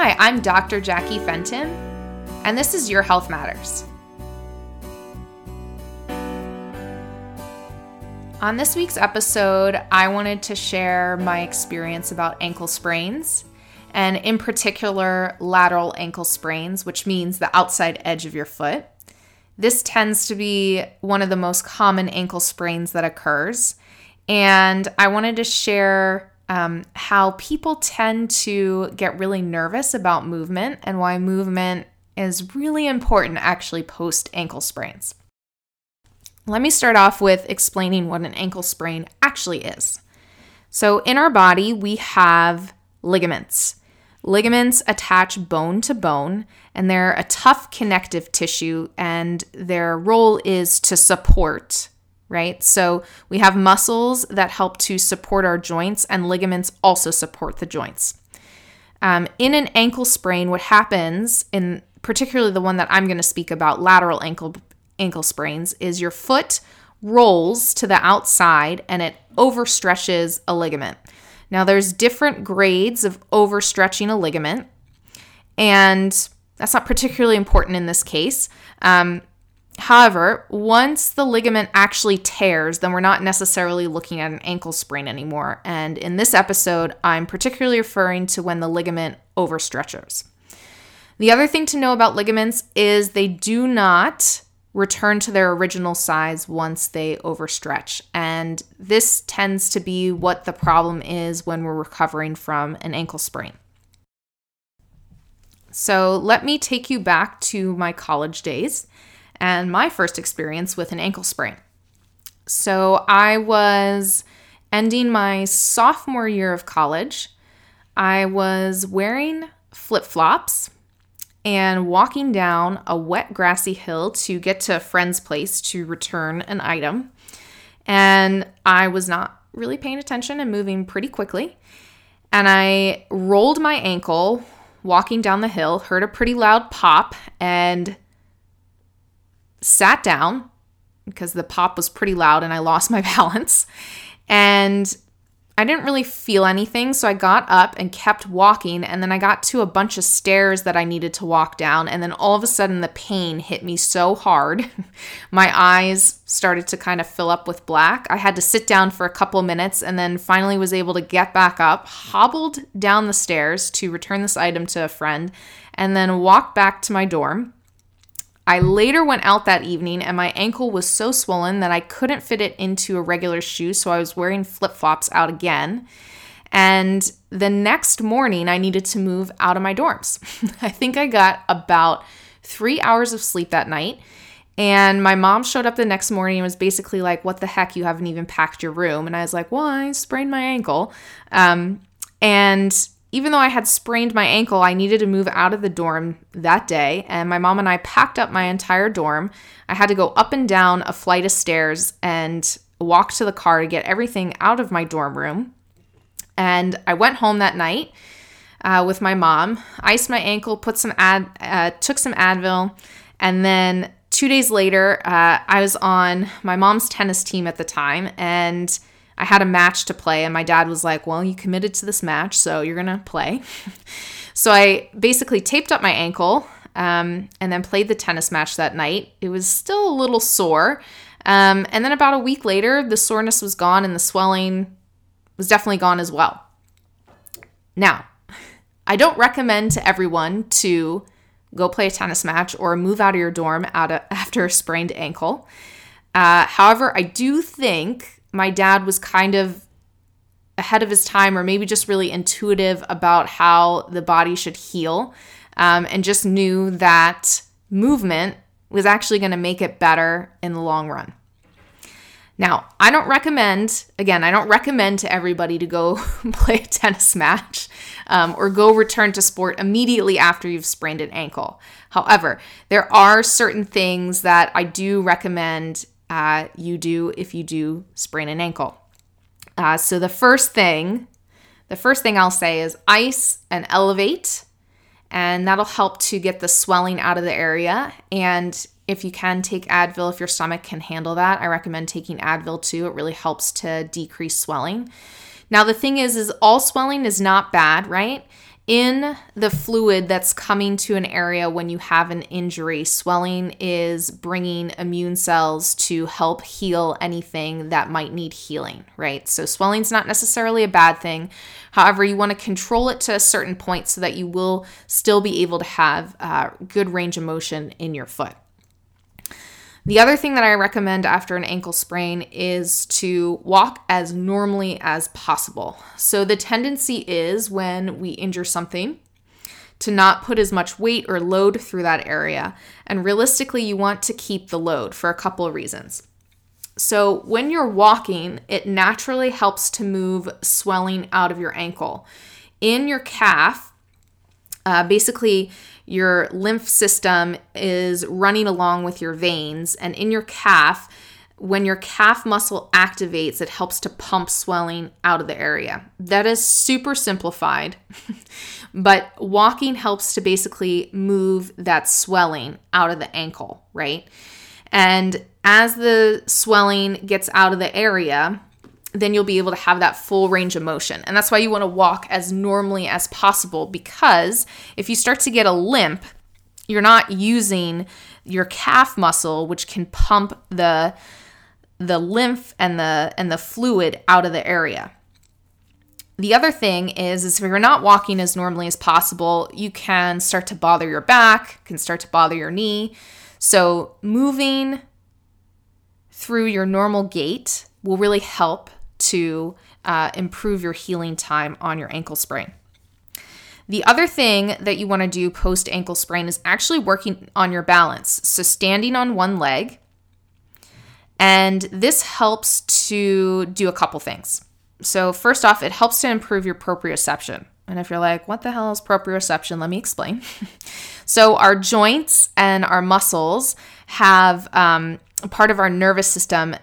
Hi, I'm Dr. Jackie Fenton, and this is Your Health Matters. On this week's episode, I wanted to share my experience about ankle sprains, and in particular, lateral ankle sprains, which means the outside edge of your foot. This tends to be one of the most common ankle sprains that occurs, and I wanted to share um, how people tend to get really nervous about movement and why movement is really important actually post ankle sprains. Let me start off with explaining what an ankle sprain actually is. So, in our body, we have ligaments. Ligaments attach bone to bone, and they're a tough connective tissue, and their role is to support right? So we have muscles that help to support our joints, and ligaments also support the joints. Um, in an ankle sprain, what happens, in particularly the one that I'm going to speak about, lateral ankle ankle sprains, is your foot rolls to the outside and it overstretches a ligament. Now, there's different grades of overstretching a ligament, and that's not particularly important in this case. Um, However, once the ligament actually tears, then we're not necessarily looking at an ankle sprain anymore. And in this episode, I'm particularly referring to when the ligament overstretches. The other thing to know about ligaments is they do not return to their original size once they overstretch. And this tends to be what the problem is when we're recovering from an ankle sprain. So let me take you back to my college days and my first experience with an ankle sprain. So I was ending my sophomore year of college. I was wearing flip flops and walking down a wet, grassy hill to get to a friend's place to return an item. And I was not really paying attention and moving pretty quickly. And I rolled my ankle walking down the hill, heard a pretty loud pop, and sat down because the pop was pretty loud and I lost my balance. And I didn't really feel anything, so I got up and kept walking. And then I got to a bunch of stairs that I needed to walk down. And then all of a sudden, the pain hit me so hard. my eyes started to kind of fill up with black. I had to sit down for a couple minutes and then finally was able to get back up, hobbled down the stairs to return this item to a friend, and then walked back to my dorm. I later went out that evening and my ankle was so swollen that I couldn't fit it into a regular shoe, so I was wearing flip flops out again. And the next morning, I needed to move out of my dorms. I think I got about three hours of sleep that night. And my mom showed up the next morning and was basically like, What the heck? You haven't even packed your room. And I was like, Well, I sprained my ankle. Um, and even though I had sprained my ankle, I needed to move out of the dorm that day, and my mom and I packed up my entire dorm. I had to go up and down a flight of stairs and walk to the car to get everything out of my dorm room. And I went home that night uh, with my mom, iced my ankle, put some ad, uh, took some Advil, and then two days later, uh, I was on my mom's tennis team at the time, and I had a match to play, and my dad was like, Well, you committed to this match, so you're gonna play. so I basically taped up my ankle um, and then played the tennis match that night. It was still a little sore. Um, and then about a week later, the soreness was gone and the swelling was definitely gone as well. Now, I don't recommend to everyone to go play a tennis match or move out of your dorm out of, after a sprained ankle. Uh, however, I do think my dad was kind of ahead of his time or maybe just really intuitive about how the body should heal um, and just knew that movement was actually going to make it better in the long run. Now, I don't recommend, again, I don't recommend to everybody to go play a tennis match um, or go return to sport immediately after you've sprained an ankle. However, there are certain things that I do recommend uh, you do if you do sprain an ankle. Uh, so the first thing, the first thing I'll say is ice and elevate, and that'll help to get the swelling out of the area. And if you can take Advil, if your stomach can handle that, I recommend taking Advil too. It really helps to decrease swelling. Now the thing is, is all swelling is not bad, right? In the fluid that's coming to an area when you have an injury, swelling is bringing immune cells to help heal anything that might need healing, right? So, swelling's not necessarily a bad thing. However, you want to control it to a certain point so that you will still be able to have uh, good range of motion in your foot. The other thing that I recommend after an ankle sprain is to walk as normally as possible. So, the tendency is when we injure something to not put as much weight or load through that area. And realistically, you want to keep the load for a couple of reasons. So, when you're walking, it naturally helps to move swelling out of your ankle. In your calf, uh, basically, your lymph system is running along with your veins, and in your calf, when your calf muscle activates, it helps to pump swelling out of the area. That is super simplified, but walking helps to basically move that swelling out of the ankle, right? And as the swelling gets out of the area, then you'll be able to have that full range of motion. And that's why you want to walk as normally as possible because if you start to get a limp, you're not using your calf muscle which can pump the the lymph and the and the fluid out of the area. The other thing is, is if you're not walking as normally as possible, you can start to bother your back, can start to bother your knee. So moving through your normal gait will really help to uh, improve your healing time on your ankle sprain. The other thing that you want to do post ankle sprain is actually working on your balance. So, standing on one leg. And this helps to do a couple things. So, first off, it helps to improve your proprioception. And if you're like, what the hell is proprioception? Let me explain. so, our joints and our muscles have um, part of our nervous system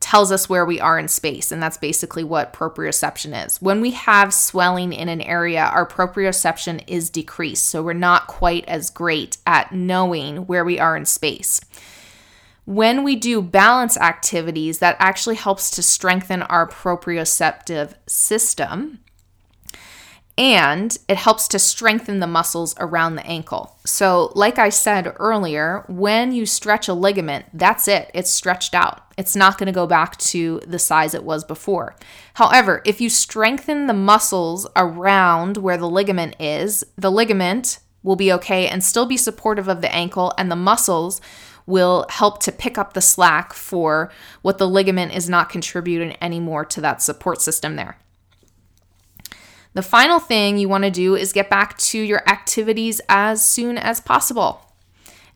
tells us where we are in space. And that's basically what proprioception is. When we have swelling in an area, our proprioception is decreased. So we're not quite as great at knowing where we are in space. When we do balance activities, that actually helps to strengthen our proprioceptive system and it helps to strengthen the muscles around the ankle. So, like I said earlier, when you stretch a ligament, that's it, it's stretched out. It's not going to go back to the size it was before. However, if you strengthen the muscles around where the ligament is, the ligament will be okay and still be supportive of the ankle, and the muscles will help to pick up the slack for what the ligament is not contributing anymore to that support system there. The final thing you want to do is get back to your activities as soon as possible.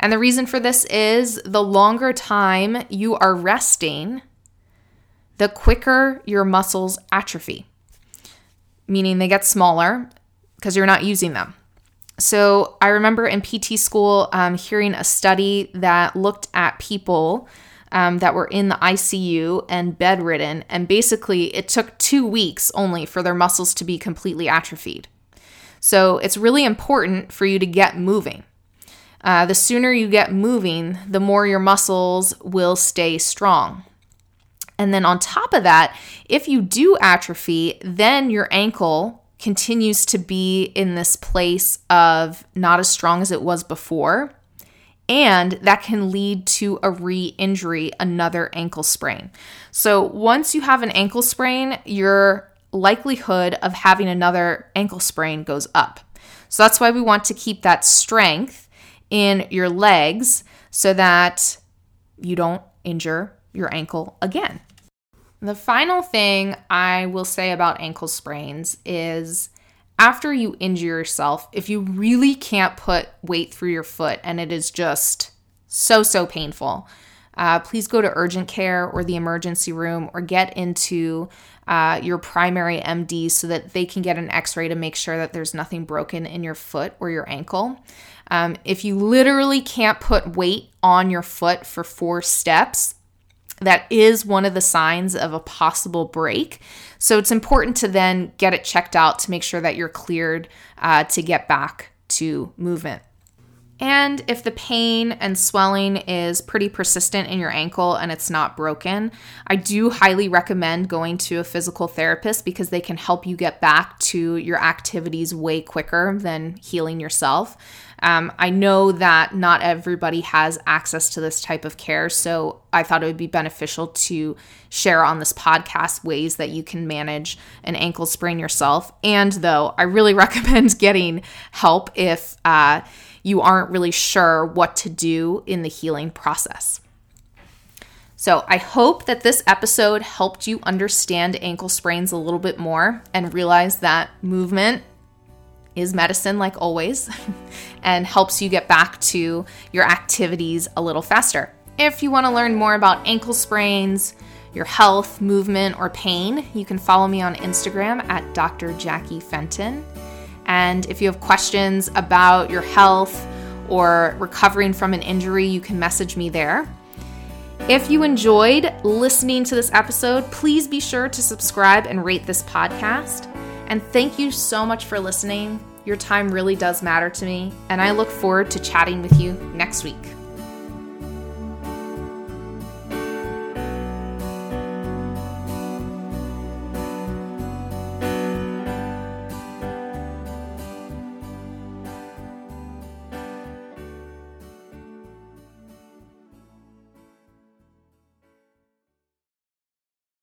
And the reason for this is the longer time you are resting, the quicker your muscles atrophy, meaning they get smaller because you're not using them. So I remember in PT school um, hearing a study that looked at people um, that were in the ICU and bedridden. And basically, it took two weeks only for their muscles to be completely atrophied. So it's really important for you to get moving. Uh, the sooner you get moving, the more your muscles will stay strong. And then on top of that, if you do atrophy, then your ankle continues to be in this place of not as strong as it was before and that can lead to a re injury, another ankle sprain. So, once you have an ankle sprain, your likelihood of having another ankle sprain goes up. So, that's why we want to keep that strength in your legs so that you don't injure your ankle again. The final thing I will say about ankle sprains is after you injure yourself, if you really can't put weight through your foot and it is just so, so painful, uh, please go to urgent care or the emergency room or get into uh, your primary MD so that they can get an x ray to make sure that there's nothing broken in your foot or your ankle. Um, if you literally can't put weight on your foot for four steps, that is one of the signs of a possible break. So it's important to then get it checked out to make sure that you're cleared uh, to get back to movement. And if the pain and swelling is pretty persistent in your ankle and it's not broken, I do highly recommend going to a physical therapist because they can help you get back to your activities way quicker than healing yourself. Um, I know that not everybody has access to this type of care, so I thought it would be beneficial to share on this podcast ways that you can manage an ankle sprain yourself. And though I really recommend getting help if uh, you aren't really sure what to do in the healing process. So, I hope that this episode helped you understand ankle sprains a little bit more and realize that movement is medicine, like always, and helps you get back to your activities a little faster. If you want to learn more about ankle sprains, your health, movement, or pain, you can follow me on Instagram at Dr. Jackie Fenton. And if you have questions about your health or recovering from an injury, you can message me there. If you enjoyed listening to this episode, please be sure to subscribe and rate this podcast. And thank you so much for listening. Your time really does matter to me, and I look forward to chatting with you next week.